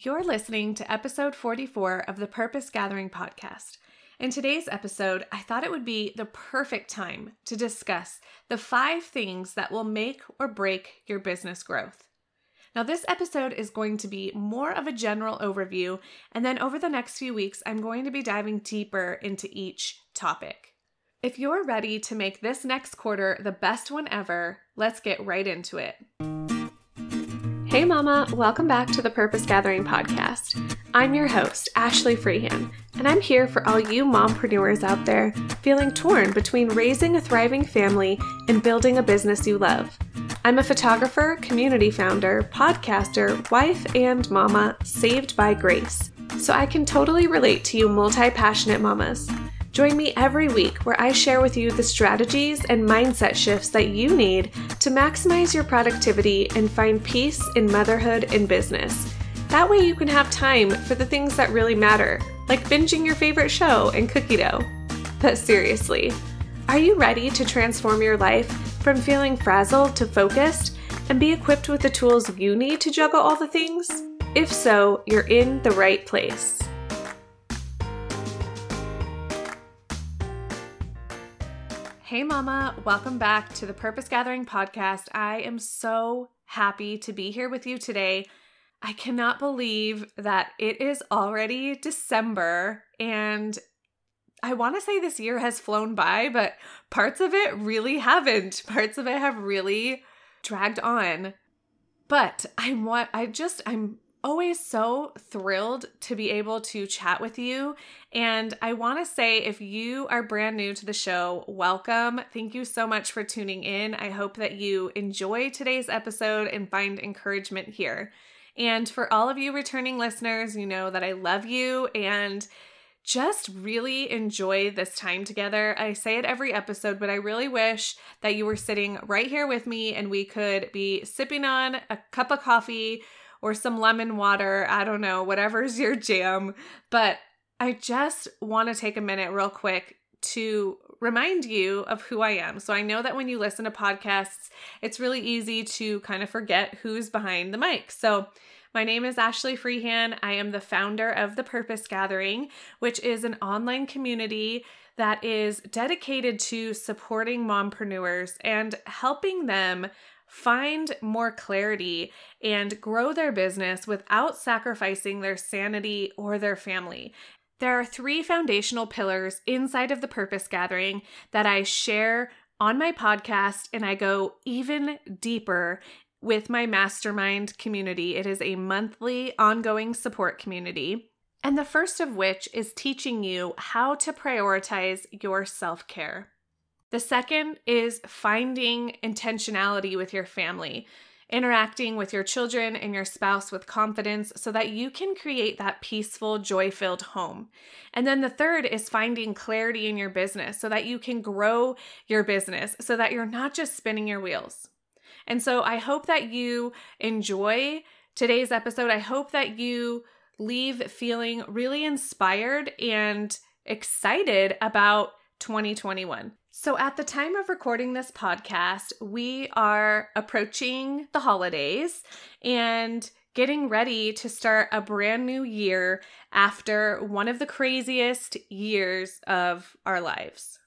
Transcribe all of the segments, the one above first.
You're listening to episode 44 of the Purpose Gathering podcast. In today's episode, I thought it would be the perfect time to discuss the five things that will make or break your business growth. Now, this episode is going to be more of a general overview, and then over the next few weeks, I'm going to be diving deeper into each topic. If you're ready to make this next quarter the best one ever, let's get right into it. Hey, Mama, welcome back to the Purpose Gathering podcast. I'm your host, Ashley Freehan, and I'm here for all you mompreneurs out there feeling torn between raising a thriving family and building a business you love. I'm a photographer, community founder, podcaster, wife, and mama saved by grace. So I can totally relate to you multi passionate mamas. Join me every week where I share with you the strategies and mindset shifts that you need to maximize your productivity and find peace in motherhood and business. That way, you can have time for the things that really matter, like binging your favorite show and cookie dough. But seriously, are you ready to transform your life from feeling frazzled to focused and be equipped with the tools you need to juggle all the things? If so, you're in the right place. Hey, Mama, welcome back to the Purpose Gathering podcast. I am so happy to be here with you today. I cannot believe that it is already December and I want to say this year has flown by, but parts of it really haven't. Parts of it have really dragged on. But I want, I just, I'm always so thrilled to be able to chat with you. And I want to say if you are brand new to the show, welcome. Thank you so much for tuning in. I hope that you enjoy today's episode and find encouragement here. And for all of you returning listeners, you know that I love you and just really enjoy this time together. I say it every episode, but I really wish that you were sitting right here with me and we could be sipping on a cup of coffee or some lemon water. I don't know, whatever's your jam. But I just want to take a minute, real quick, to remind you of who I am. So I know that when you listen to podcasts, it's really easy to kind of forget who's behind the mic. So my name is Ashley Freehan. I am the founder of The Purpose Gathering, which is an online community that is dedicated to supporting mompreneurs and helping them find more clarity and grow their business without sacrificing their sanity or their family. There are three foundational pillars inside of the purpose gathering that I share on my podcast, and I go even deeper with my mastermind community. It is a monthly ongoing support community. And the first of which is teaching you how to prioritize your self care. The second is finding intentionality with your family, interacting with your children and your spouse with confidence so that you can create that peaceful, joy filled home. And then the third is finding clarity in your business so that you can grow your business so that you're not just spinning your wheels. And so I hope that you enjoy today's episode. I hope that you leave feeling really inspired and excited about 2021. So, at the time of recording this podcast, we are approaching the holidays and getting ready to start a brand new year after one of the craziest years of our lives.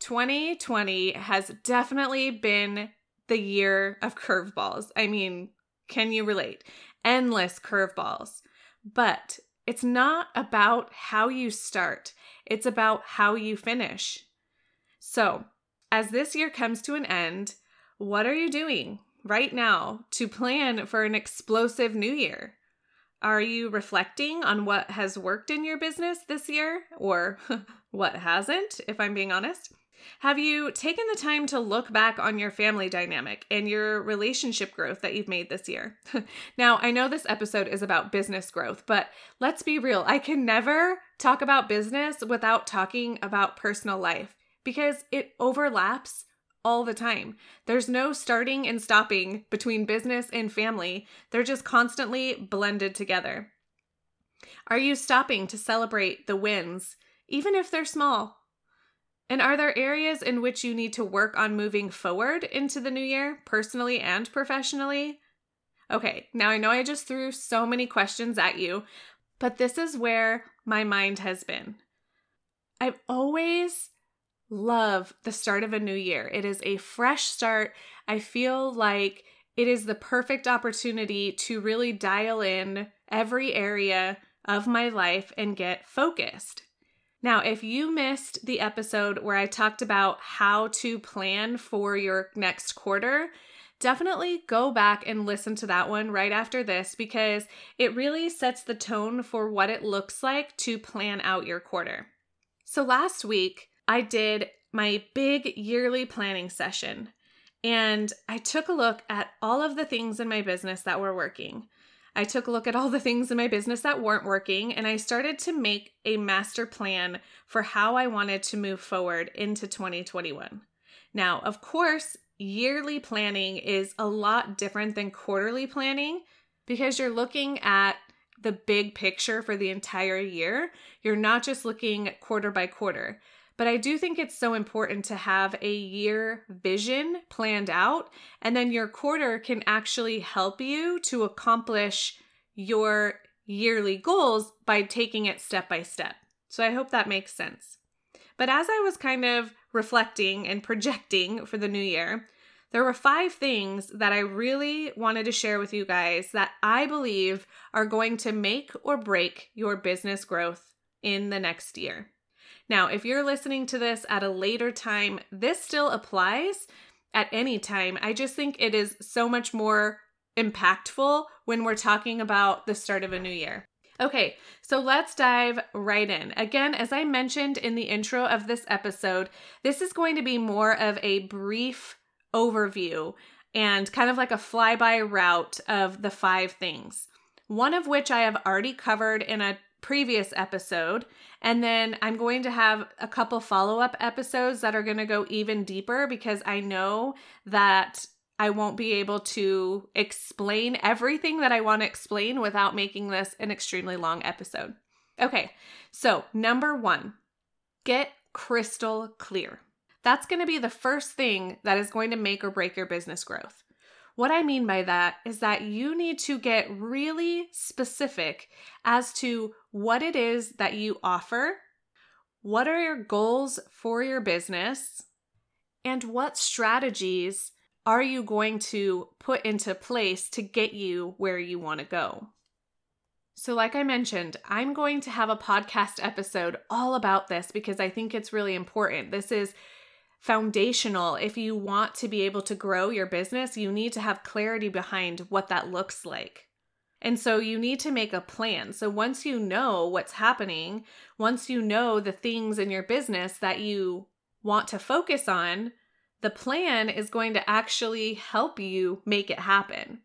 2020 has definitely been the year of curveballs. I mean, can you relate? Endless curveballs. But it's not about how you start, it's about how you finish. So, as this year comes to an end, what are you doing right now to plan for an explosive new year? Are you reflecting on what has worked in your business this year or what hasn't, if I'm being honest? Have you taken the time to look back on your family dynamic and your relationship growth that you've made this year? now, I know this episode is about business growth, but let's be real. I can never talk about business without talking about personal life because it overlaps all the time. There's no starting and stopping between business and family, they're just constantly blended together. Are you stopping to celebrate the wins, even if they're small? And are there areas in which you need to work on moving forward into the new year, personally and professionally? Okay, now I know I just threw so many questions at you, but this is where my mind has been. I've always love the start of a new year. It is a fresh start. I feel like it is the perfect opportunity to really dial in every area of my life and get focused. Now, if you missed the episode where I talked about how to plan for your next quarter, definitely go back and listen to that one right after this because it really sets the tone for what it looks like to plan out your quarter. So, last week, I did my big yearly planning session and I took a look at all of the things in my business that were working. I took a look at all the things in my business that weren't working, and I started to make a master plan for how I wanted to move forward into 2021. Now, of course, yearly planning is a lot different than quarterly planning because you're looking at the big picture for the entire year. You're not just looking quarter by quarter. But I do think it's so important to have a year vision planned out, and then your quarter can actually help you to accomplish your yearly goals by taking it step by step. So I hope that makes sense. But as I was kind of reflecting and projecting for the new year, there were five things that I really wanted to share with you guys that I believe are going to make or break your business growth in the next year. Now, if you're listening to this at a later time, this still applies at any time. I just think it is so much more impactful when we're talking about the start of a new year. Okay, so let's dive right in. Again, as I mentioned in the intro of this episode, this is going to be more of a brief overview and kind of like a flyby route of the five things. One of which I have already covered in a previous episode. And then I'm going to have a couple follow up episodes that are going to go even deeper because I know that I won't be able to explain everything that I want to explain without making this an extremely long episode. Okay, so number one, get crystal clear. That's going to be the first thing that is going to make or break your business growth. What I mean by that is that you need to get really specific as to what it is that you offer, what are your goals for your business, and what strategies are you going to put into place to get you where you want to go. So, like I mentioned, I'm going to have a podcast episode all about this because I think it's really important. This is foundational. If you want to be able to grow your business, you need to have clarity behind what that looks like. And so you need to make a plan. So once you know what's happening, once you know the things in your business that you want to focus on, the plan is going to actually help you make it happen.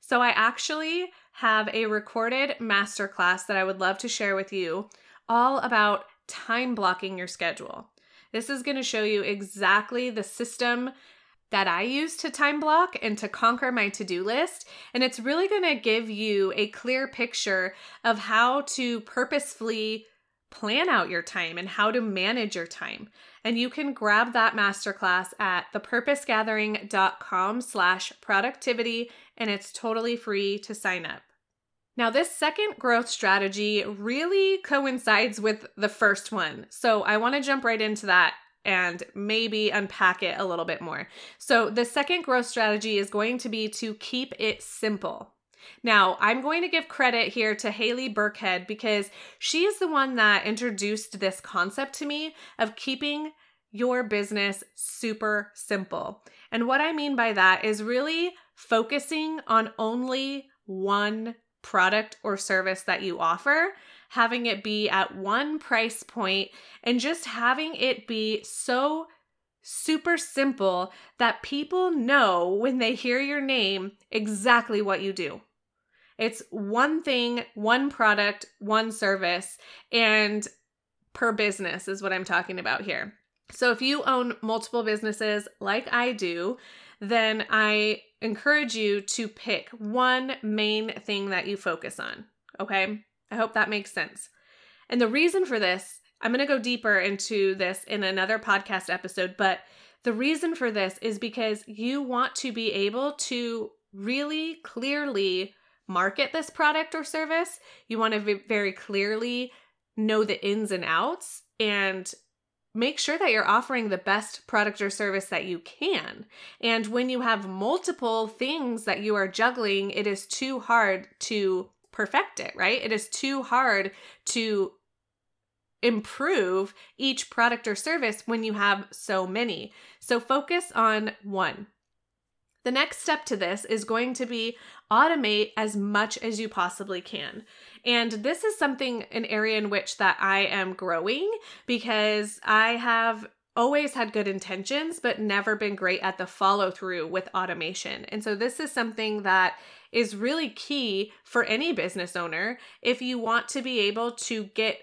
So I actually have a recorded masterclass that I would love to share with you all about time blocking your schedule. This is going to show you exactly the system that I use to time block and to conquer my to do list. And it's really going to give you a clear picture of how to purposefully plan out your time and how to manage your time. And you can grab that masterclass at thepurposegathering.com slash productivity, and it's totally free to sign up. Now, this second growth strategy really coincides with the first one. So I want to jump right into that and maybe unpack it a little bit more. So, the second growth strategy is going to be to keep it simple. Now, I'm going to give credit here to Haley Burkhead because she is the one that introduced this concept to me of keeping your business super simple. And what I mean by that is really focusing on only one product or service that you offer, having it be at one price point, and just having it be so super simple that people know when they hear your name exactly what you do. It's one thing, one product, one service, and per business is what I'm talking about here. So if you own multiple businesses like I do, then I encourage you to pick one main thing that you focus on. Okay. I hope that makes sense. And the reason for this, I'm going to go deeper into this in another podcast episode, but the reason for this is because you want to be able to really clearly market this product or service. You want to very clearly know the ins and outs and make sure that you're offering the best product or service that you can. And when you have multiple things that you are juggling, it is too hard to perfect it, right? It is too hard to improve each product or service when you have so many. So focus on one. The next step to this is going to be automate as much as you possibly can. And this is something an area in which that I am growing because I have always had good intentions but never been great at the follow through with automation. And so this is something that is really key for any business owner if you want to be able to get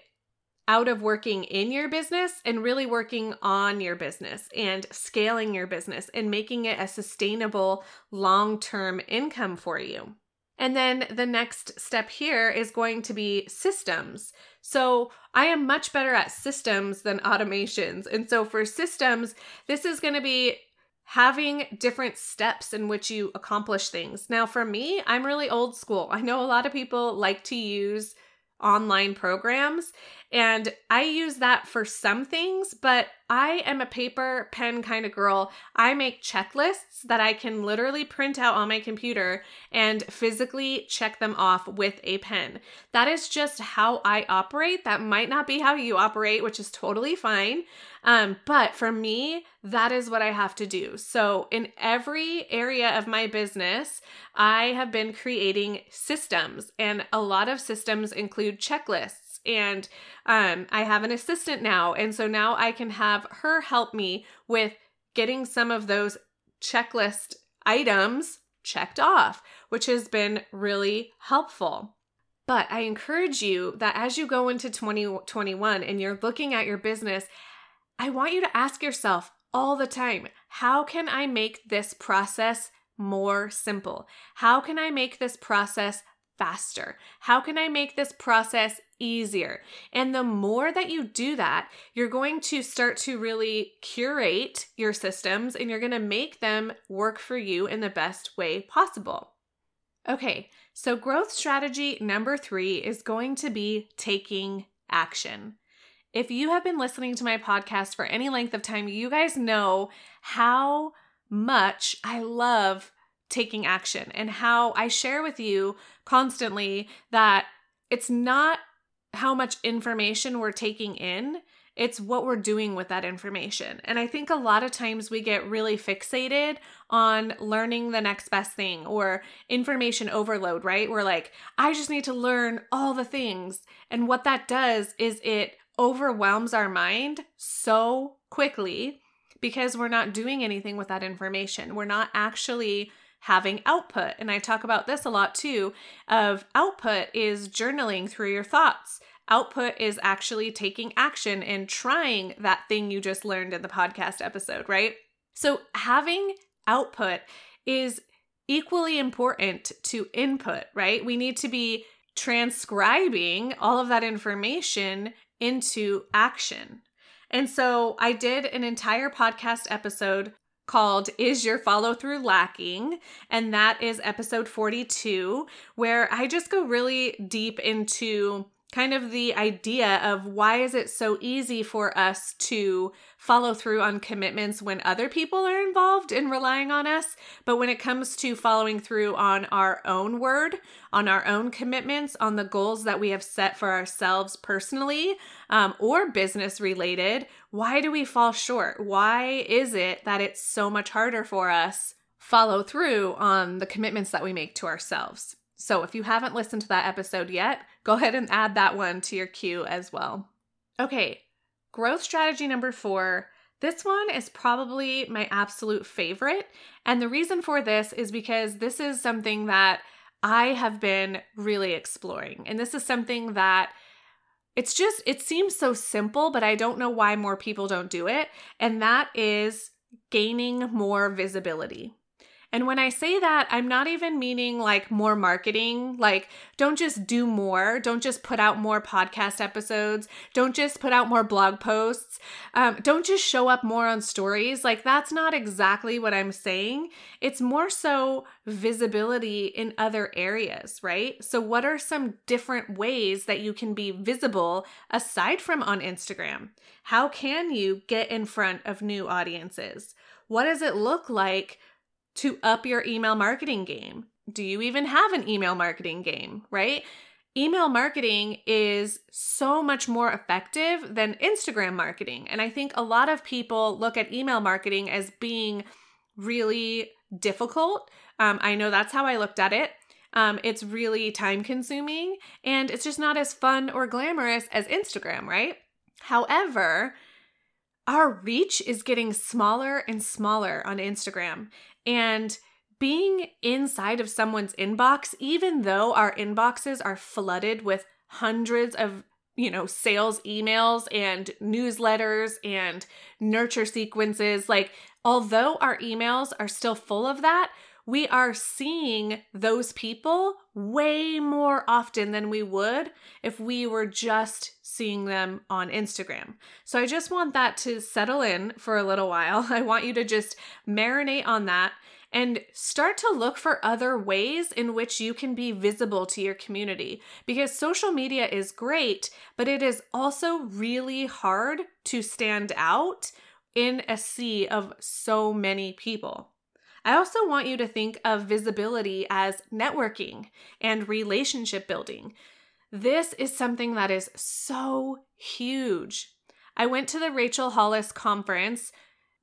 out of working in your business and really working on your business and scaling your business and making it a sustainable long term income for you. And then the next step here is going to be systems. So I am much better at systems than automations. And so for systems, this is going to be having different steps in which you accomplish things. Now, for me, I'm really old school. I know a lot of people like to use online programs. And I use that for some things, but I am a paper pen kind of girl. I make checklists that I can literally print out on my computer and physically check them off with a pen. That is just how I operate. That might not be how you operate, which is totally fine. Um, but for me, that is what I have to do. So, in every area of my business, I have been creating systems, and a lot of systems include checklists. And um, I have an assistant now. And so now I can have her help me with getting some of those checklist items checked off, which has been really helpful. But I encourage you that as you go into 2021 and you're looking at your business, I want you to ask yourself all the time how can I make this process more simple? How can I make this process faster? How can I make this process easier? And the more that you do that, you're going to start to really curate your systems and you're going to make them work for you in the best way possible. Okay, so growth strategy number three is going to be taking action. If you have been listening to my podcast for any length of time, you guys know how much I love taking action and how I share with you constantly that it's not how much information we're taking in, it's what we're doing with that information. And I think a lot of times we get really fixated on learning the next best thing or information overload, right? We're like, I just need to learn all the things. And what that does is it overwhelms our mind so quickly because we're not doing anything with that information. We're not actually having output. And I talk about this a lot too of output is journaling through your thoughts. Output is actually taking action and trying that thing you just learned in the podcast episode, right? So having output is equally important to input, right? We need to be transcribing all of that information into action. And so I did an entire podcast episode called Is Your Follow Through Lacking? And that is episode 42, where I just go really deep into kind of the idea of why is it so easy for us to follow through on commitments when other people are involved in relying on us. But when it comes to following through on our own word on our own commitments on the goals that we have set for ourselves personally um, or business related why do we fall short? Why is it that it's so much harder for us follow through on the commitments that we make to ourselves so if you haven't listened to that episode yet, go ahead and add that one to your queue as well. Okay, growth strategy number four. This one is probably my absolute favorite. And the reason for this is because this is something that I have been really exploring. And this is something that it's just, it seems so simple, but I don't know why more people don't do it. And that is gaining more visibility. And when I say that, I'm not even meaning like more marketing. Like, don't just do more. Don't just put out more podcast episodes. Don't just put out more blog posts. Um, don't just show up more on stories. Like, that's not exactly what I'm saying. It's more so visibility in other areas, right? So, what are some different ways that you can be visible aside from on Instagram? How can you get in front of new audiences? What does it look like? To up your email marketing game. Do you even have an email marketing game, right? Email marketing is so much more effective than Instagram marketing. And I think a lot of people look at email marketing as being really difficult. Um, I know that's how I looked at it. Um, it's really time consuming and it's just not as fun or glamorous as Instagram, right? However, our reach is getting smaller and smaller on Instagram. And being inside of someone's inbox, even though our inboxes are flooded with hundreds of you know, sales emails and newsletters and nurture sequences. Like, although our emails are still full of that, we are seeing those people way more often than we would if we were just seeing them on Instagram. So I just want that to settle in for a little while. I want you to just marinate on that and start to look for other ways in which you can be visible to your community because social media is great, but it is also really hard to stand out in a sea of so many people. I also want you to think of visibility as networking and relationship building. This is something that is so huge. I went to the Rachel Hollis conference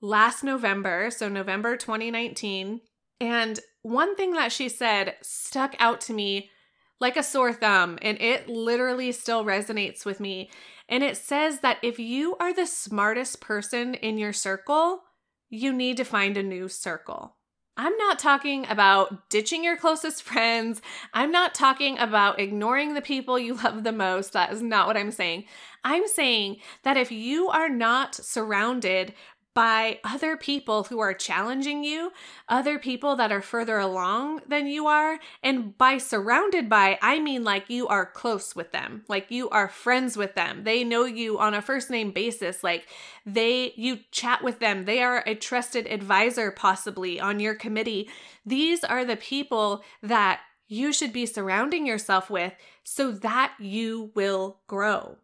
last November, so November 2019. And one thing that she said stuck out to me like a sore thumb, and it literally still resonates with me. And it says that if you are the smartest person in your circle, you need to find a new circle. I'm not talking about ditching your closest friends. I'm not talking about ignoring the people you love the most. That is not what I'm saying. I'm saying that if you are not surrounded by other people who are challenging you, other people that are further along than you are. And by surrounded by, I mean like you are close with them, like you are friends with them. They know you on a first name basis, like they, you chat with them. They are a trusted advisor, possibly on your committee. These are the people that you should be surrounding yourself with so that you will grow.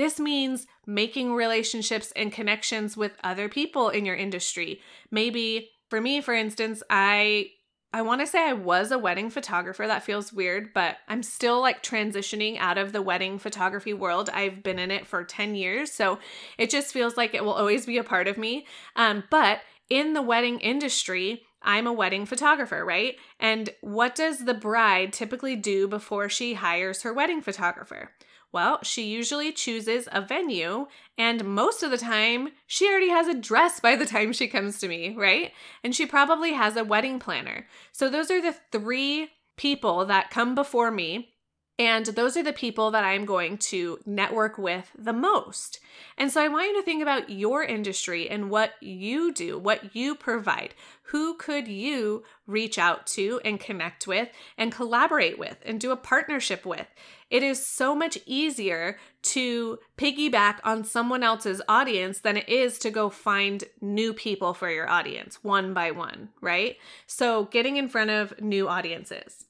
This means making relationships and connections with other people in your industry. Maybe for me, for instance, I I want to say I was a wedding photographer. That feels weird, but I'm still like transitioning out of the wedding photography world. I've been in it for 10 years, so it just feels like it will always be a part of me. Um, but in the wedding industry, I'm a wedding photographer, right? And what does the bride typically do before she hires her wedding photographer? Well, she usually chooses a venue, and most of the time, she already has a dress by the time she comes to me, right? And she probably has a wedding planner. So, those are the three people that come before me and those are the people that I'm going to network with the most. And so I want you to think about your industry and what you do, what you provide. Who could you reach out to and connect with and collaborate with and do a partnership with? It is so much easier to piggyback on someone else's audience than it is to go find new people for your audience one by one, right? So getting in front of new audiences.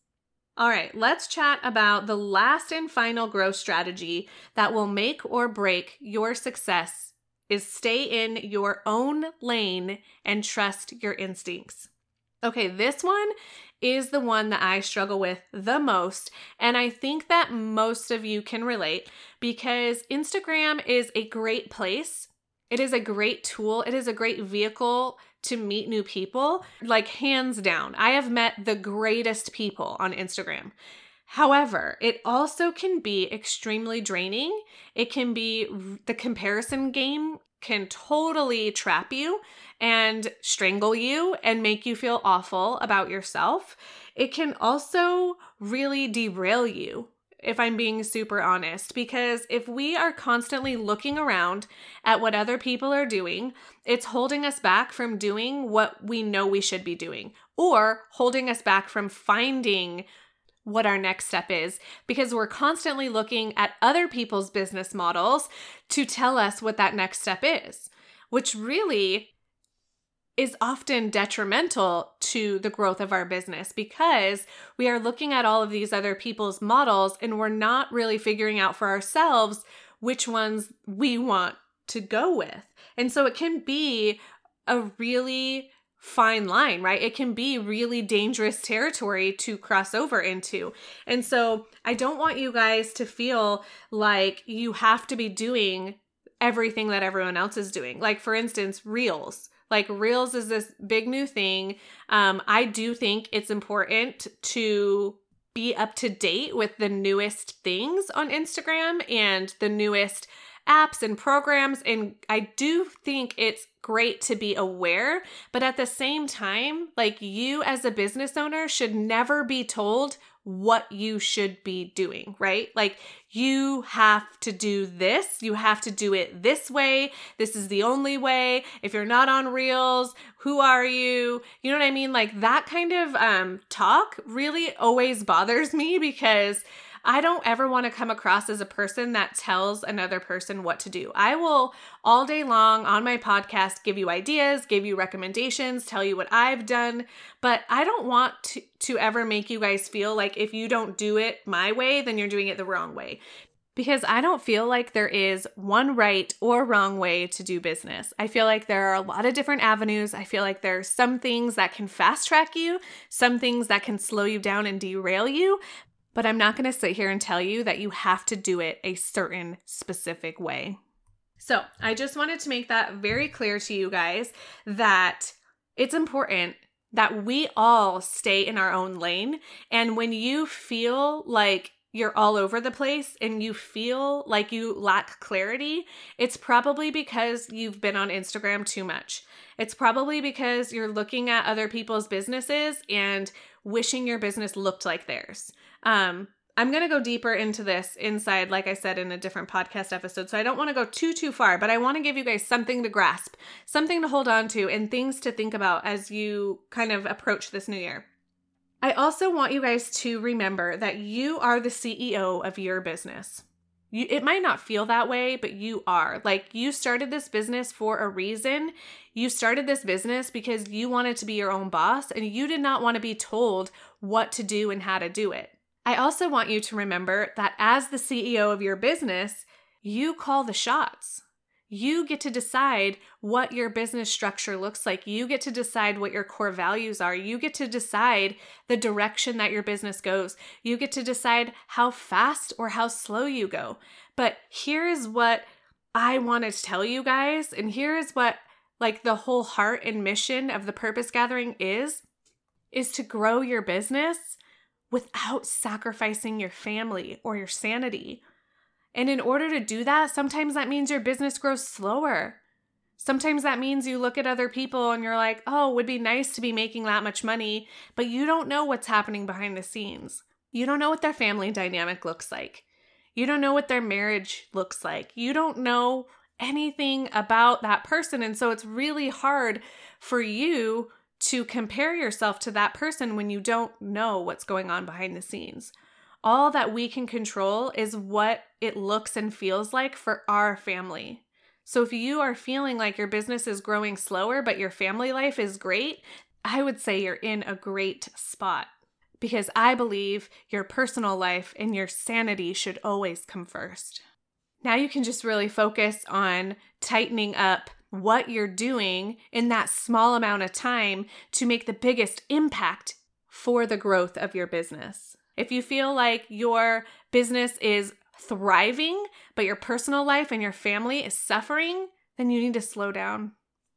All right, let's chat about the last and final growth strategy that will make or break your success is stay in your own lane and trust your instincts. Okay, this one is the one that I struggle with the most. And I think that most of you can relate because Instagram is a great place. It is a great tool. It is a great vehicle to meet new people, like hands down. I have met the greatest people on Instagram. However, it also can be extremely draining. It can be the comparison game can totally trap you and strangle you and make you feel awful about yourself. It can also really derail you if I'm being super honest, because if we are constantly looking around at what other people are doing, it's holding us back from doing what we know we should be doing or holding us back from finding what our next step is because we're constantly looking at other people's business models to tell us what that next step is, which really is often detrimental to the growth of our business because we are looking at all of these other people's models and we're not really figuring out for ourselves which ones we want to go with. And so it can be a really fine line, right? It can be really dangerous territory to cross over into. And so I don't want you guys to feel like you have to be doing everything that everyone else is doing. Like, for instance, Reels like Reels is this big new thing. Um, I do think it's important to be up to date with the newest things on Instagram and the newest apps and programs. And I do think it's great to be aware, but at the same time, like you as a business owner should never be told what you should be doing, right? Like you have to do this, you have to do it this way. This is the only way. If you're not on Reels, who are you? You know what I mean? Like that kind of um talk really always bothers me because I don't ever want to come across as a person that tells another person what to do. I will all day long on my podcast give you ideas, give you recommendations, tell you what I've done, but I don't want to, to ever make you guys feel like if you don't do it my way, then you're doing it the wrong way because I don't feel like there is one right or wrong way to do business. I feel like there are a lot of different avenues. I feel like there are some things that can fast track you, some things that can slow you down and derail you, but I'm not going to sit here and tell you that you have to do it a certain specific way. So, I just wanted to make that very clear to you guys that it's important that we all stay in our own lane. And when you feel like you're all over the place and you feel like you lack clarity, it's probably because you've been on Instagram too much. It's probably because you're looking at other people's businesses and wishing your business looked like theirs. Um, I'm going to go deeper into this inside, like I said in a different podcast episode. So I don't want to go too, too far, but I want to give you guys something to grasp, something to hold on to, and things to think about as you kind of approach this new year. I also want you guys to remember that you are the CEO of your business. You, it might not feel that way, but you are. Like you started this business for a reason. You started this business because you wanted to be your own boss and you did not want to be told what to do and how to do it. I also want you to remember that as the CEO of your business, you call the shots. You get to decide what your business structure looks like. You get to decide what your core values are. You get to decide the direction that your business goes. You get to decide how fast or how slow you go. But here's what I wanted to tell you guys, and here's what like the whole heart and mission of the purpose gathering is is to grow your business without sacrificing your family or your sanity. And in order to do that, sometimes that means your business grows slower. Sometimes that means you look at other people and you're like, oh, it would be nice to be making that much money, but you don't know what's happening behind the scenes. You don't know what their family dynamic looks like. You don't know what their marriage looks like. You don't know anything about that person. And so it's really hard for you to compare yourself to that person when you don't know what's going on behind the scenes. All that we can control is what it looks and feels like for our family. So if you are feeling like your business is growing slower, but your family life is great, I would say you're in a great spot because I believe your personal life and your sanity should always come first. Now you can just really focus on tightening up what you're doing in that small amount of time to make the biggest impact for the growth of your business. If you feel like your business is thriving, but your personal life and your family is suffering, then you need to slow down.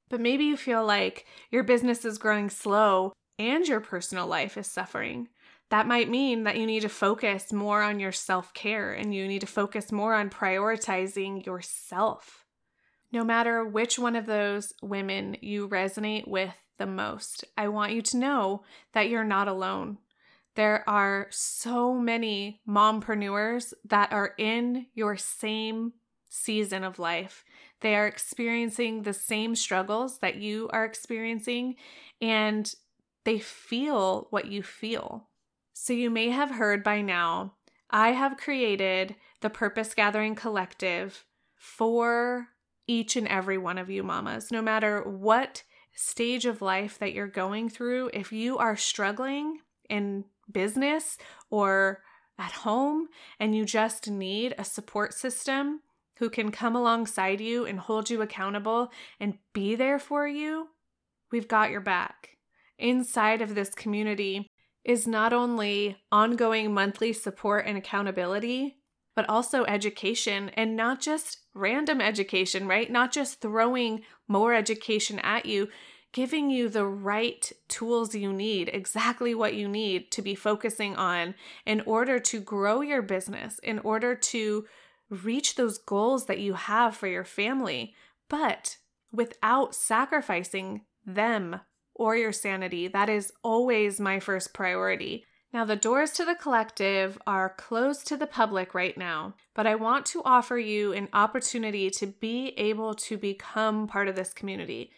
But maybe you feel like your business is growing slow and your personal life is suffering. That might mean that you need to focus more on your self care and you need to focus more on prioritizing yourself no matter which one of those women you resonate with the most, I want you to know that you're not alone. There are so many mompreneurs that are in your same season of life. They are experiencing the same struggles that you are experiencing, and they feel what you feel. So, you may have heard by now, I have created the Purpose Gathering Collective for each and every one of you mamas, no matter what stage of life that you're going through. If you are struggling in business or at home and you just need a support system who can come alongside you and hold you accountable and be there for you, we've got your back. Inside of this community is not only ongoing monthly support and accountability, but also education and not just random education, right? Not just throwing more education at you, giving you the right tools you need, exactly what you need to be focusing on in order to grow your business, in order to reach those goals that you have for your family, but without sacrificing them or your sanity. That is always my first priority. Now, the doors to the collective are closed to the public right now, but I want to offer you an opportunity to be able to become part of this community.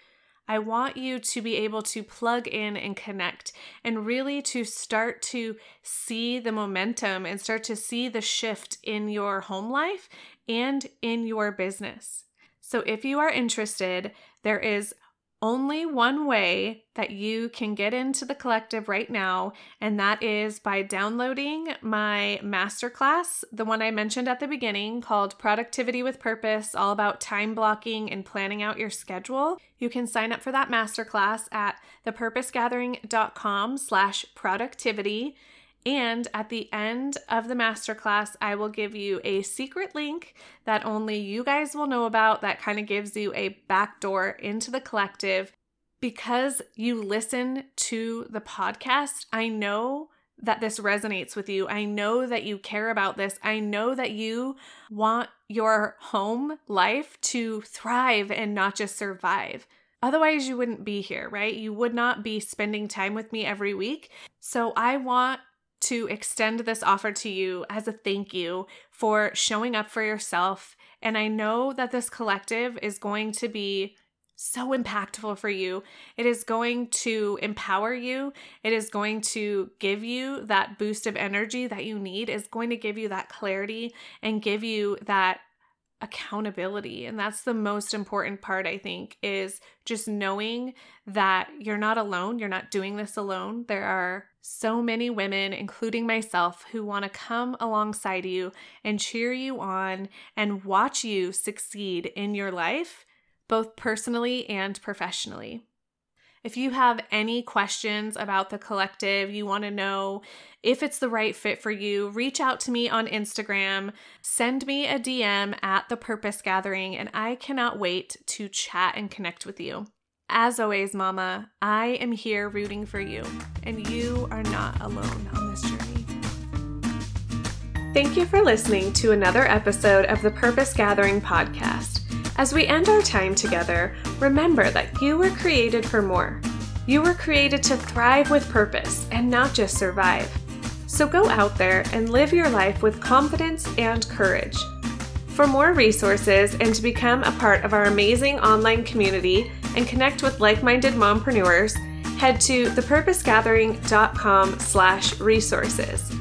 I want you to be able to plug in and connect and really to start to see the momentum and start to see the shift in your home life and in your business. So, if you are interested, there is only one way that you can get into the collective right now, and that is by downloading my masterclass, the one I mentioned at the beginning called Productivity with Purpose, all about time blocking and planning out your schedule. You can sign up for that masterclass at thepurposegathering.com slash productivity. And at the end of the masterclass, I will give you a secret link that only you guys will know about that kind of gives you a backdoor into the collective. Because you listen to the podcast, I know that this resonates with you. I know that you care about this. I know that you want your home life to thrive and not just survive. Otherwise, you wouldn't be here, right? You would not be spending time with me every week. So, I want to extend this offer to you as a thank you for showing up for yourself. And I know that this collective is going to be so impactful for you. It is going to empower you. It is going to give you that boost of energy that you need, is going to give you that clarity and give you that accountability. And that's the most important part, I think, is just knowing that you're not alone. You're not doing this alone. There are so many women, including myself, who want to come alongside you and cheer you on and watch you succeed in your life, both personally and professionally. If you have any questions about the collective, you want to know if it's the right fit for you, reach out to me on Instagram, send me a DM at the Purpose Gathering, and I cannot wait to chat and connect with you. As always, Mama, I am here rooting for you, and you are not alone on this journey. Thank you for listening to another episode of the Purpose Gathering podcast. As we end our time together, remember that you were created for more. You were created to thrive with purpose and not just survive. So go out there and live your life with confidence and courage. For more resources and to become a part of our amazing online community and connect with like-minded mompreneurs, head to thepurposegathering.com slash resources.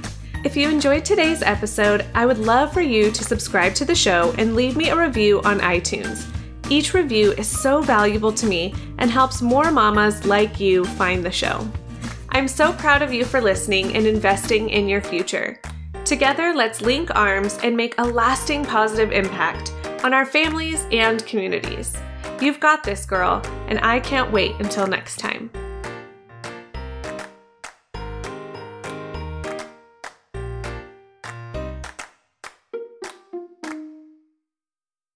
If you enjoyed today's episode, I would love for you to subscribe to the show and leave me a review on iTunes. Each review is so valuable to me and helps more mamas like you find the show. I'm so proud of you for listening and investing in your future. Together, let's link arms and make a lasting positive impact on our families and communities. You've got this, girl, and I can't wait until next time.